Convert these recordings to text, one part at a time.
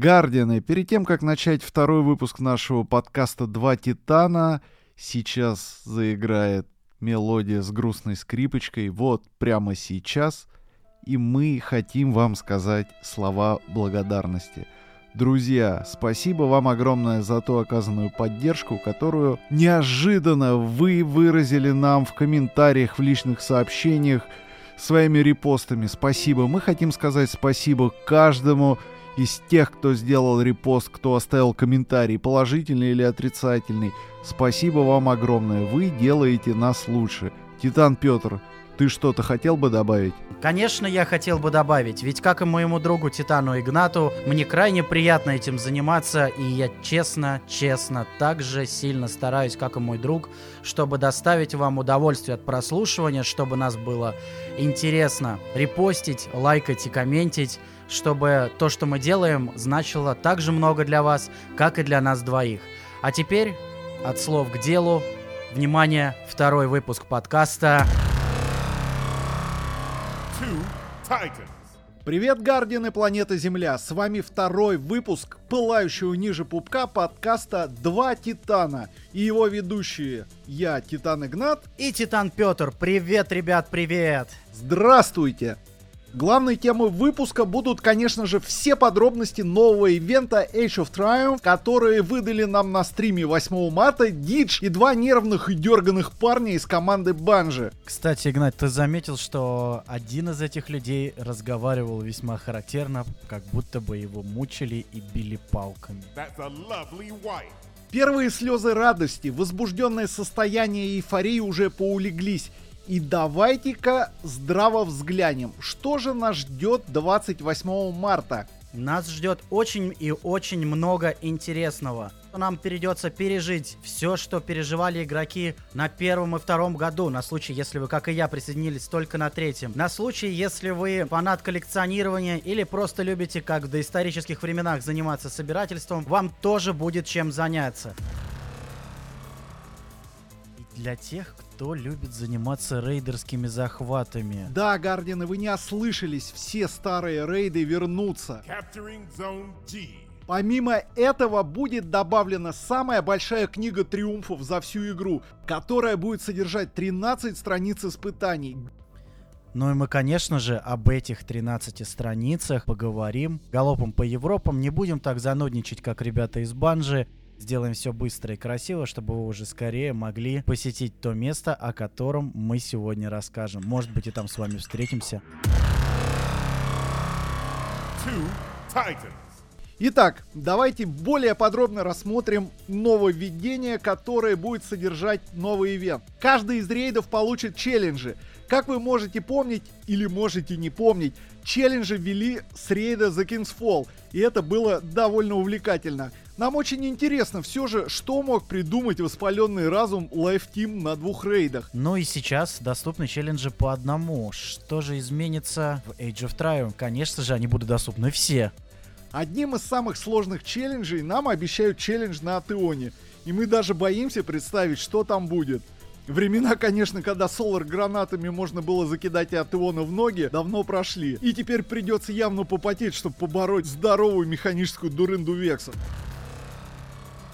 Гардианы, перед тем, как начать второй выпуск нашего подкаста «Два Титана», сейчас заиграет мелодия с грустной скрипочкой, вот прямо сейчас, и мы хотим вам сказать слова благодарности. Друзья, спасибо вам огромное за ту оказанную поддержку, которую неожиданно вы выразили нам в комментариях, в личных сообщениях, своими репостами. Спасибо. Мы хотим сказать спасибо каждому из тех, кто сделал репост, кто оставил комментарий, положительный или отрицательный. Спасибо вам огромное. Вы делаете нас лучше. Титан Петр, ты что-то хотел бы добавить? Конечно, я хотел бы добавить, ведь как и моему другу Титану Игнату, мне крайне приятно этим заниматься, и я честно, честно, так же сильно стараюсь, как и мой друг, чтобы доставить вам удовольствие от прослушивания, чтобы нас было интересно репостить, лайкать и комментить, чтобы то, что мы делаем, значило так же много для вас, как и для нас двоих. А теперь от слов к делу. Внимание, второй выпуск подкаста. Привет, Гардианы планеты Земля! С вами второй выпуск пылающего ниже пупка подкаста «Два Титана» и его ведущие я, Титан Игнат и Титан Петр. Привет, ребят, привет! Здравствуйте! Главной темой выпуска будут, конечно же, все подробности нового ивента Age of Triumph, которые выдали нам на стриме 8 марта Дидж и два нервных и дерганых парня из команды Банжи. Кстати, Игнат, ты заметил, что один из этих людей разговаривал весьма характерно, как будто бы его мучили и били палками. Первые слезы радости, возбужденное состояние эйфории уже поулеглись, и давайте-ка здраво взглянем, что же нас ждет 28 марта. Нас ждет очень и очень много интересного. Нам придется пережить все, что переживали игроки на первом и втором году, на случай, если вы, как и я, присоединились только на третьем. На случай, если вы фанат коллекционирования или просто любите, как в доисторических временах, заниматься собирательством, вам тоже будет чем заняться. И для тех, кто кто любит заниматься рейдерскими захватами. Да, Гардины, вы не ослышались, все старые рейды вернутся. Помимо этого будет добавлена самая большая книга триумфов за всю игру, которая будет содержать 13 страниц испытаний. Ну и мы, конечно же, об этих 13 страницах поговорим. Галопом по Европам не будем так занудничать, как ребята из Банжи. Сделаем все быстро и красиво, чтобы вы уже скорее могли посетить то место, о котором мы сегодня расскажем. Может быть и там с вами встретимся. Итак, давайте более подробно рассмотрим нововведение, которое будет содержать новый ивент. Каждый из рейдов получит челленджи. Как вы можете помнить или можете не помнить, челленджи ввели с рейда The King's Fall, и это было довольно увлекательно. Нам очень интересно все же, что мог придумать воспаленный разум Life Team на двух рейдах. Ну и сейчас доступны челленджи по одному. Что же изменится в Age of Triumph? Конечно же, они будут доступны все. Одним из самых сложных челленджей нам обещают челлендж на Атеоне. И мы даже боимся представить, что там будет. Времена, конечно, когда солар гранатами можно было закидать и Атеона в ноги, давно прошли. И теперь придется явно попотеть, чтобы побороть здоровую механическую дурынду Векса.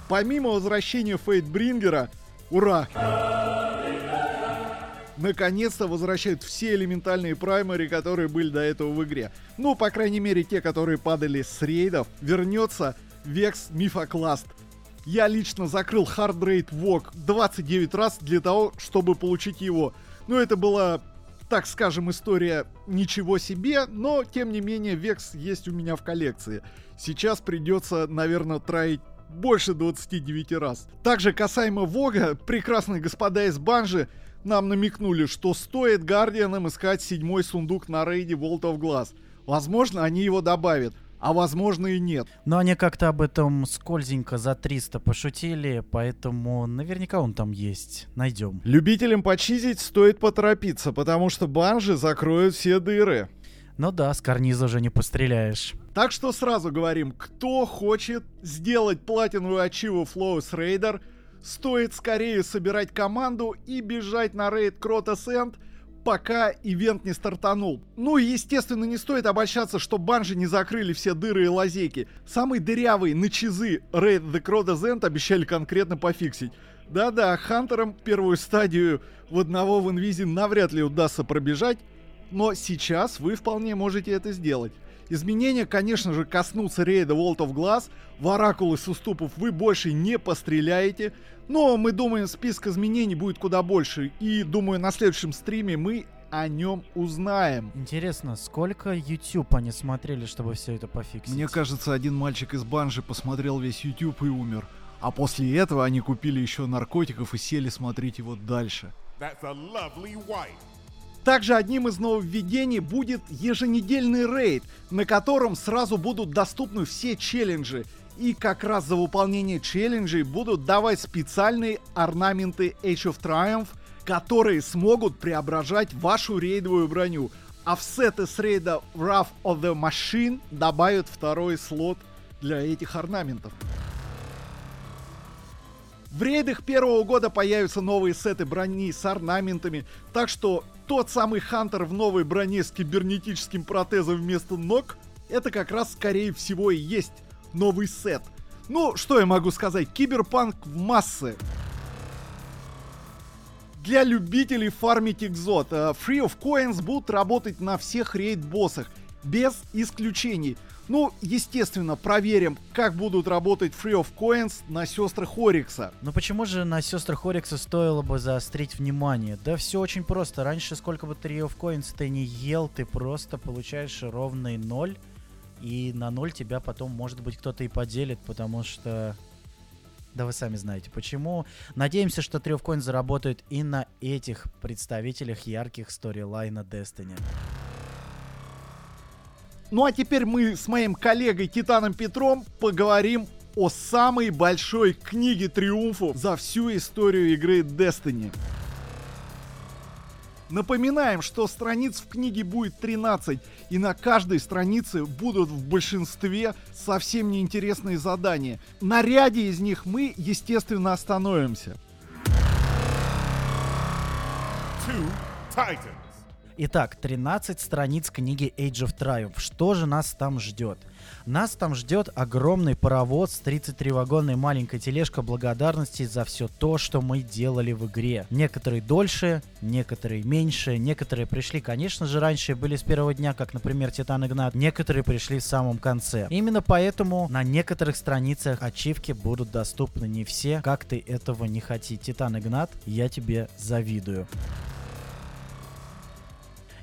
Помимо возвращения Фейтбрингера, ура! Наконец-то возвращают все элементальные праймари, которые были до этого в игре. Ну, по крайней мере, те, которые падали с рейдов. Вернется Векс Мифокласт. Я лично закрыл Hard Raid Walk 29 раз для того, чтобы получить его. Ну, это была, так скажем, история ничего себе, но, тем не менее, Векс есть у меня в коллекции. Сейчас придется, наверное, троить больше 29 раз. Также касаемо Вога, прекрасные господа из Банжи нам намекнули, что стоит Гардианам искать седьмой сундук на рейде Vault of Glass. Возможно, они его добавят. А возможно и нет. Но они как-то об этом скользенько за 300 пошутили, поэтому наверняка он там есть. Найдем. Любителям почизить стоит поторопиться, потому что банжи закроют все дыры. Ну да, с карниза уже не постреляешь. Так что сразу говорим, кто хочет сделать платиновую ачиву Flow's Raider, стоит скорее собирать команду и бежать на рейд Кротос Энд, пока ивент не стартанул. Ну и, естественно, не стоит обольщаться, что банжи не закрыли все дыры и лазейки. Самый дырявый на чизы Raid the Crowd End обещали конкретно пофиксить. Да-да, Хантерам первую стадию в одного в инвизе навряд ли удастся пробежать, но сейчас вы вполне можете это сделать. Изменения, конечно же, коснутся рейда World of Glass. В Оракулы с уступов вы больше не постреляете. Но мы думаем, список изменений будет куда больше. И думаю, на следующем стриме мы о нем узнаем. Интересно, сколько YouTube они смотрели, чтобы все это пофиксить? Мне кажется, один мальчик из банжи посмотрел весь YouTube и умер. А после этого они купили еще наркотиков и сели смотреть его дальше. Также одним из нововведений будет еженедельный рейд, на котором сразу будут доступны все челленджи. И как раз за выполнение челленджей будут давать специальные орнаменты Age of Triumph, которые смогут преображать вашу рейдовую броню. А в сеты с рейда Wrath of the Machine добавят второй слот для этих орнаментов. В рейдах первого года появятся новые сеты брони с орнаментами, так что тот самый Хантер в новой броне с кибернетическим протезом вместо ног, это как раз скорее всего и есть новый сет. Ну, что я могу сказать, киберпанк в массы. Для любителей фармить экзот, э, Free of Coins будут работать на всех рейд-боссах, без исключений. Ну, естественно, проверим, как будут работать Free of Coins на сестрах Орикса. Но почему же на сестрах Орикса стоило бы заострить внимание? Да все очень просто. Раньше, сколько бы Free of Coins ты не ел, ты просто получаешь ровный ноль. И на ноль тебя потом, может быть, кто-то и поделит, потому что... Да вы сами знаете почему. Надеемся, что Tree of Coins заработает и на этих представителях ярких сторилайна Destiny. Ну а теперь мы с моим коллегой Титаном Петром поговорим о самой большой книге триумфов за всю историю игры Destiny. Напоминаем, что страниц в книге будет 13, и на каждой странице будут в большинстве совсем неинтересные задания. На ряде из них мы, естественно, остановимся. Two Titans. Итак, 13 страниц книги Age of Triumph. Что же нас там ждет? Нас там ждет огромный паровоз с 33-вагонной маленькой тележка благодарности за все то, что мы делали в игре. Некоторые дольше, некоторые меньше, некоторые пришли, конечно же, раньше были с первого дня, как, например, Титан Игнат, некоторые пришли в самом конце. Именно поэтому на некоторых страницах ачивки будут доступны не все, как ты этого не хоти. Титан Игнат, я тебе завидую.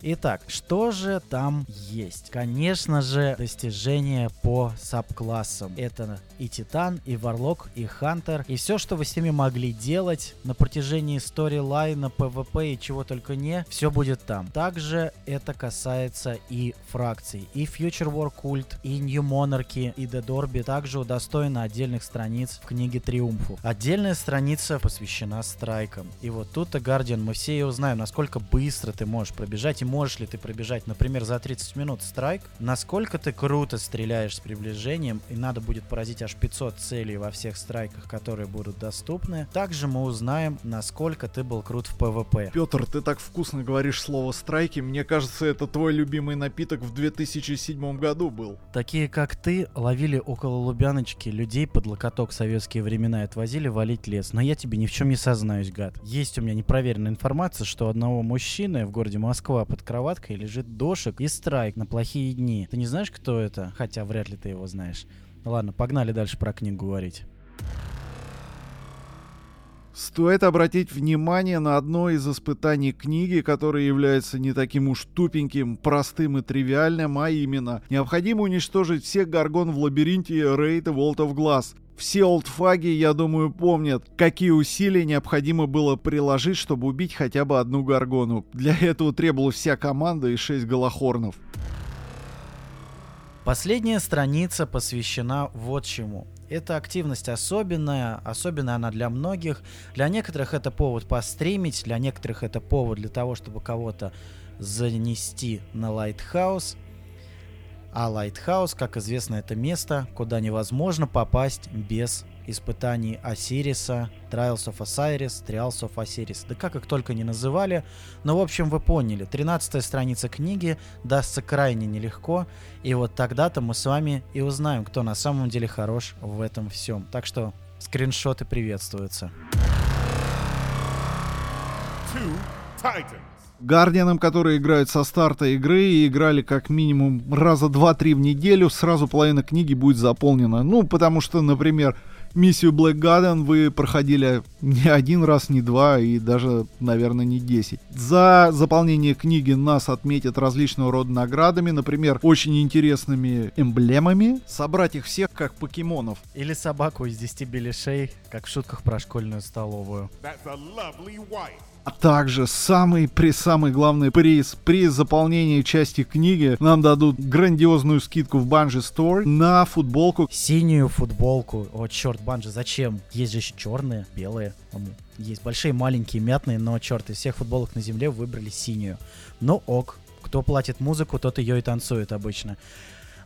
Итак, что же там есть? Конечно же, достижения по сабклассам. Это и Титан, и Warlock, и Hunter, и все, что вы с ними могли делать на протяжении storyline а, ПВП и чего только не, все будет там. Также это касается и фракций. И Future War Cult, и New Monarchy, и Dead Orbit также удостоены отдельных страниц в книге Триумфу. Отдельная страница посвящена страйкам. И вот тут-то, Guardian, мы все ее узнаем, насколько быстро ты можешь пробежать и можешь ли ты пробежать, например, за 30 минут страйк, насколько ты круто стреляешь с приближением, и надо будет поразить аж 500 целей во всех страйках, которые будут доступны. Также мы узнаем, насколько ты был крут в ПВП. Петр, ты так вкусно говоришь слово страйки, мне кажется, это твой любимый напиток в 2007 году был. Такие, как ты, ловили около Лубяночки людей под локоток в советские времена и отвозили валить лес. Но я тебе ни в чем не сознаюсь, гад. Есть у меня непроверенная информация, что одного мужчины в городе Москва под кроваткой лежит дошик и страйк на плохие дни. Ты не знаешь, кто это? Хотя вряд ли ты его знаешь. Ладно, погнали дальше про книгу говорить. Стоит обратить внимание на одно из испытаний книги, которое является не таким уж тупеньким, простым и тривиальным, а именно необходимо уничтожить всех горгон в лабиринте рейда World of Glass. Все олдфаги, я думаю, помнят, какие усилия необходимо было приложить, чтобы убить хотя бы одну горгону. Для этого требовалась вся команда и шесть голохорнов. Последняя страница посвящена вот чему. Эта активность особенная, особенная она для многих. Для некоторых это повод постримить, для некоторых это повод для того, чтобы кого-то занести на Lighthouse. А Lighthouse, как известно, это место, куда невозможно попасть без испытаний Осириса, Trials of Osiris, Trials of Osiris. Да как их только не называли. Но, в общем, вы поняли. 13 страница книги дастся крайне нелегко. И вот тогда-то мы с вами и узнаем, кто на самом деле хорош в этом всем. Так что скриншоты приветствуются. Two Titans. Гардианам, которые играют со старта игры и играли как минимум раза два-три в неделю, сразу половина книги будет заполнена. Ну, потому что, например, миссию Black Garden вы проходили не один раз, не два и даже, наверное, не десять. За заполнение книги нас отметят различного рода наградами, например, очень интересными эмблемами. Собрать их всех как покемонов. Или собаку из 10 беляшей, как в шутках про школьную столовую. That's a lovely wife. А также самый при самый главный приз при заполнении части книги нам дадут грандиозную скидку в Банжи Store на футболку. Синюю футболку. О, черт, Банжи, зачем? Есть же еще черные, белые. Есть большие, маленькие, мятные, но черт, из всех футболок на земле выбрали синюю. Но ок, кто платит музыку, тот ее и танцует обычно.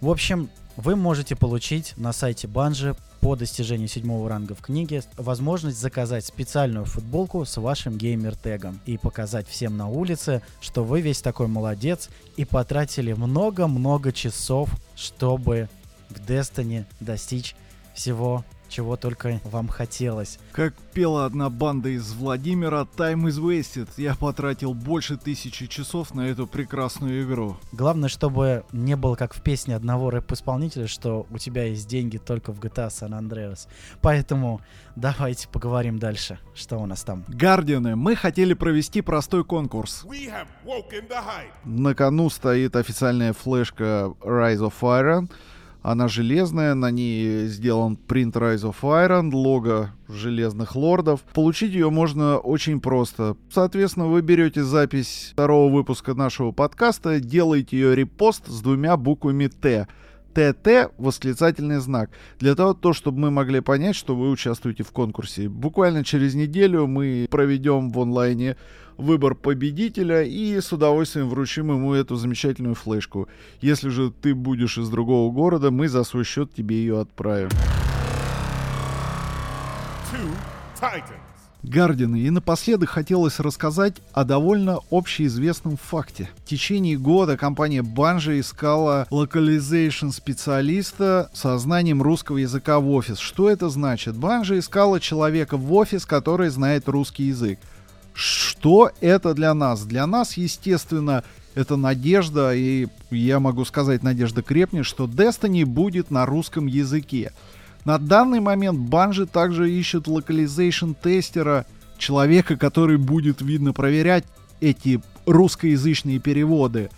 В общем, вы можете получить на сайте Банжи по достижению седьмого ранга в книге возможность заказать специальную футболку с вашим геймер-тегом и показать всем на улице, что вы весь такой молодец и потратили много-много часов, чтобы в Destiny достичь всего чего только вам хотелось. Как пела одна банда из Владимира, Time is wasted. Я потратил больше тысячи часов на эту прекрасную игру. Главное, чтобы не было как в песне одного рэп-исполнителя, что у тебя есть деньги только в GTA San Andreas. Поэтому давайте поговорим дальше. Что у нас там? Гардианы, мы хотели провести простой конкурс. На кону стоит официальная флешка Rise of Iron — она железная, на ней сделан принт Rise of Iron, лого железных лордов. Получить ее можно очень просто. Соответственно, вы берете запись второго выпуска нашего подкаста, делаете ее репост с двумя буквами Т. ТТ восклицательный знак. Для того, то, чтобы мы могли понять, что вы участвуете в конкурсе. Буквально через неделю мы проведем в онлайне выбор победителя и с удовольствием вручим ему эту замечательную флешку. Если же ты будешь из другого города, мы за свой счет тебе ее отправим. Guardian ы. И напоследок хотелось рассказать о довольно общеизвестном факте. В течение года компания Bungie искала localization специалиста со знанием русского языка в офис. Что это значит? Bungie искала человека в офис, который знает русский язык. Что это для нас? Для нас, естественно, это надежда, и я могу сказать, надежда крепнет, что Destiny будет на русском языке. На данный момент Bungie также ищет localization тестера, человека, который будет, видно, проверять эти русскоязычные переводы.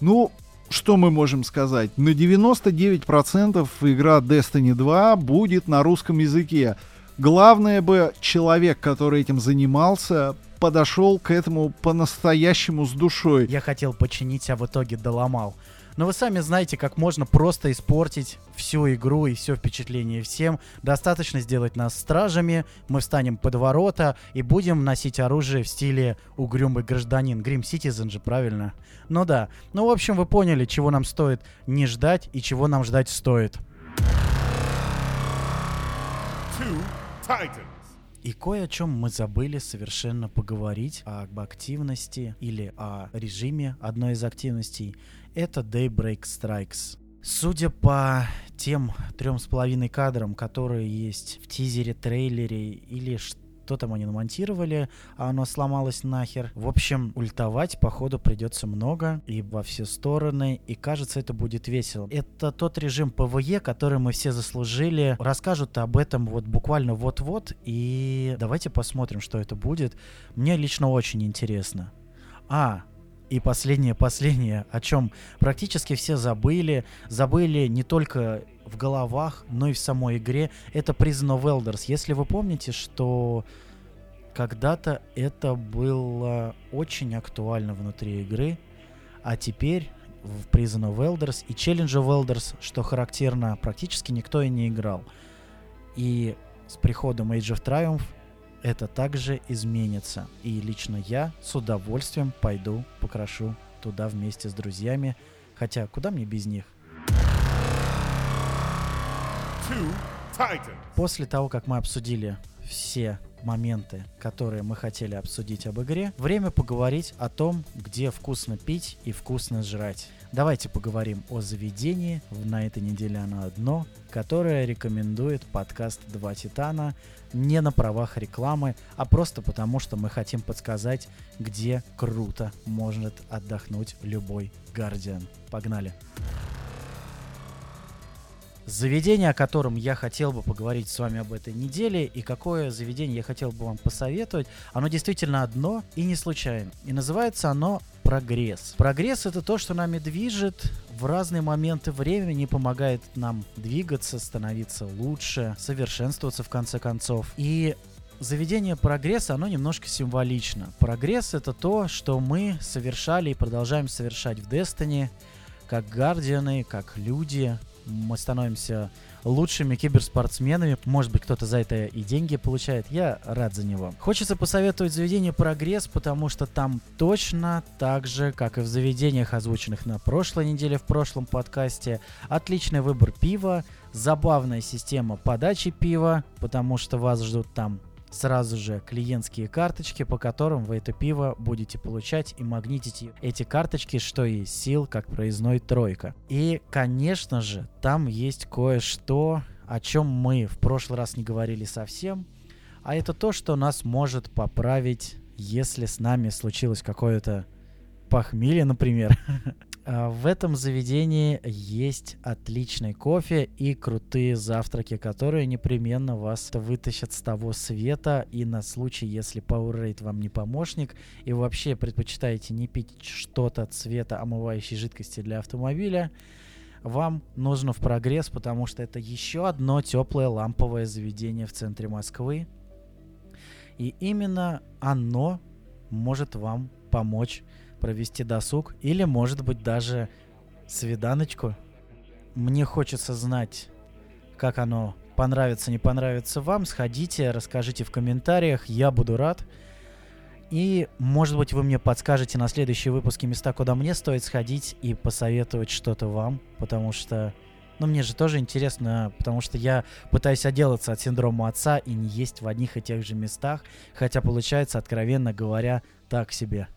Ну, что мы можем сказать? На 99% игра Destiny 2 будет на русском языке. Главное бы человек, который этим занимался, подошел к этому по-настоящему с душой. Я хотел починить, а в итоге доломал. Но вы сами знаете, как можно просто испортить всю игру и все впечатление всем. Достаточно сделать нас стражами, мы встанем под ворота и будем носить оружие в стиле угрюмый гражданин. Грим Citizen же, правильно? Ну да. Ну, в общем, вы поняли, чего нам стоит не ждать и чего нам ждать стоит. Two Titans. И кое о чем мы забыли совершенно поговорить об активности или о режиме одной из активностей. Это Daybreak Strikes. Судя по тем трем с половиной кадрам, которые есть в тизере, трейлере или что что там они намонтировали, а оно сломалось нахер. В общем, ультовать, походу, придется много и во все стороны, и кажется, это будет весело. Это тот режим PvE, который мы все заслужили. Расскажут об этом вот буквально вот-вот, и давайте посмотрим, что это будет. Мне лично очень интересно. А, и последнее, последнее, о чем практически все забыли. Забыли не только в головах, но и в самой игре. Это Prison of Elders. Если вы помните, что когда-то это было очень актуально внутри игры, а теперь в Prison of Elders и Challenge of Elders, что характерно, практически никто и не играл. И с приходом Age of Triumph это также изменится. И лично я с удовольствием пойду покрашу туда вместе с друзьями. Хотя, куда мне без них? После того, как мы обсудили все моменты, которые мы хотели обсудить об игре, время поговорить о том, где вкусно пить и вкусно жрать. Давайте поговорим о заведении, на этой неделе оно одно, которое рекомендует подкаст «Два Титана» не на правах рекламы, а просто потому, что мы хотим подсказать, где круто может отдохнуть любой Гардиан. Погнали! Заведение, о котором я хотел бы поговорить с вами об этой неделе, и какое заведение я хотел бы вам посоветовать, оно действительно одно и не случайно. И называется оно прогресс. Прогресс это то, что нами движет в разные моменты времени, помогает нам двигаться, становиться лучше, совершенствоваться в конце концов. И заведение прогресса, оно немножко символично. Прогресс это то, что мы совершали и продолжаем совершать в Destiny, как гардианы, как люди, мы становимся лучшими киберспортсменами. Может быть, кто-то за это и деньги получает. Я рад за него. Хочется посоветовать заведение «Прогресс», потому что там точно так же, как и в заведениях, озвученных на прошлой неделе в прошлом подкасте, отличный выбор пива, забавная система подачи пива, потому что вас ждут там сразу же клиентские карточки, по которым вы это пиво будете получать и магнитить эти карточки, что и сил, как проездной тройка. И, конечно же, там есть кое-что, о чем мы в прошлый раз не говорили совсем, а это то, что нас может поправить, если с нами случилось какое-то похмелье, например. А, в этом заведении есть отличный кофе и крутые завтраки, которые непременно вас вытащат с того света. И на случай, если Powerade вам не помощник, и вообще предпочитаете не пить что-то цвета омывающей жидкости для автомобиля, вам нужно в прогресс, потому что это еще одно теплое ламповое заведение в центре Москвы. И именно оно может вам помочь провести досуг или, может быть, даже свиданочку. Мне хочется знать, как оно понравится, не понравится вам. Сходите, расскажите в комментариях, я буду рад. И, может быть, вы мне подскажете на следующие выпуски места, куда мне стоит сходить и посоветовать что-то вам, потому что, ну, мне же тоже интересно, потому что я пытаюсь отделаться от синдрома отца и не есть в одних и тех же местах, хотя получается, откровенно говоря, так себе.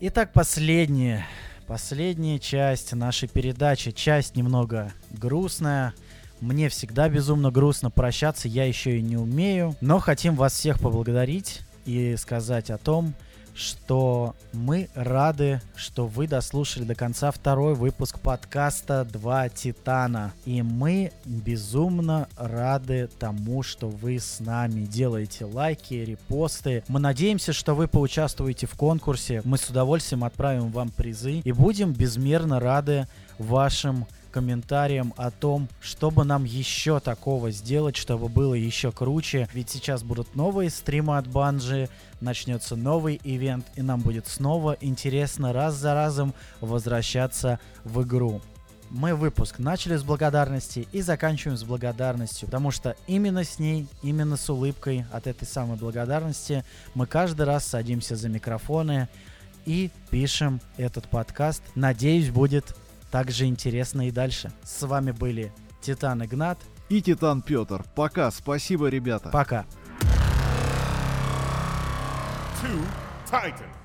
Итак, последняя, последняя часть нашей передачи. Часть немного грустная. Мне всегда безумно грустно прощаться, я еще и не умею. Но хотим вас всех поблагодарить и сказать о том, что мы рады, что вы дослушали до конца второй выпуск подкаста «Два Титана». И мы безумно рады тому, что вы с нами делаете лайки, репосты. Мы надеемся, что вы поучаствуете в конкурсе. Мы с удовольствием отправим вам призы и будем безмерно рады вашим комментариям о том, чтобы нам еще такого сделать, чтобы было еще круче. Ведь сейчас будут новые стримы от Банжи, начнется новый ивент, и нам будет снова интересно раз за разом возвращаться в игру. Мы выпуск начали с благодарности и заканчиваем с благодарностью, потому что именно с ней, именно с улыбкой от этой самой благодарности мы каждый раз садимся за микрофоны и пишем этот подкаст. Надеюсь, будет также интересно и дальше. С вами были Титан Игнат и Титан Петр. Пока, спасибо, ребята. Пока. Two Titans.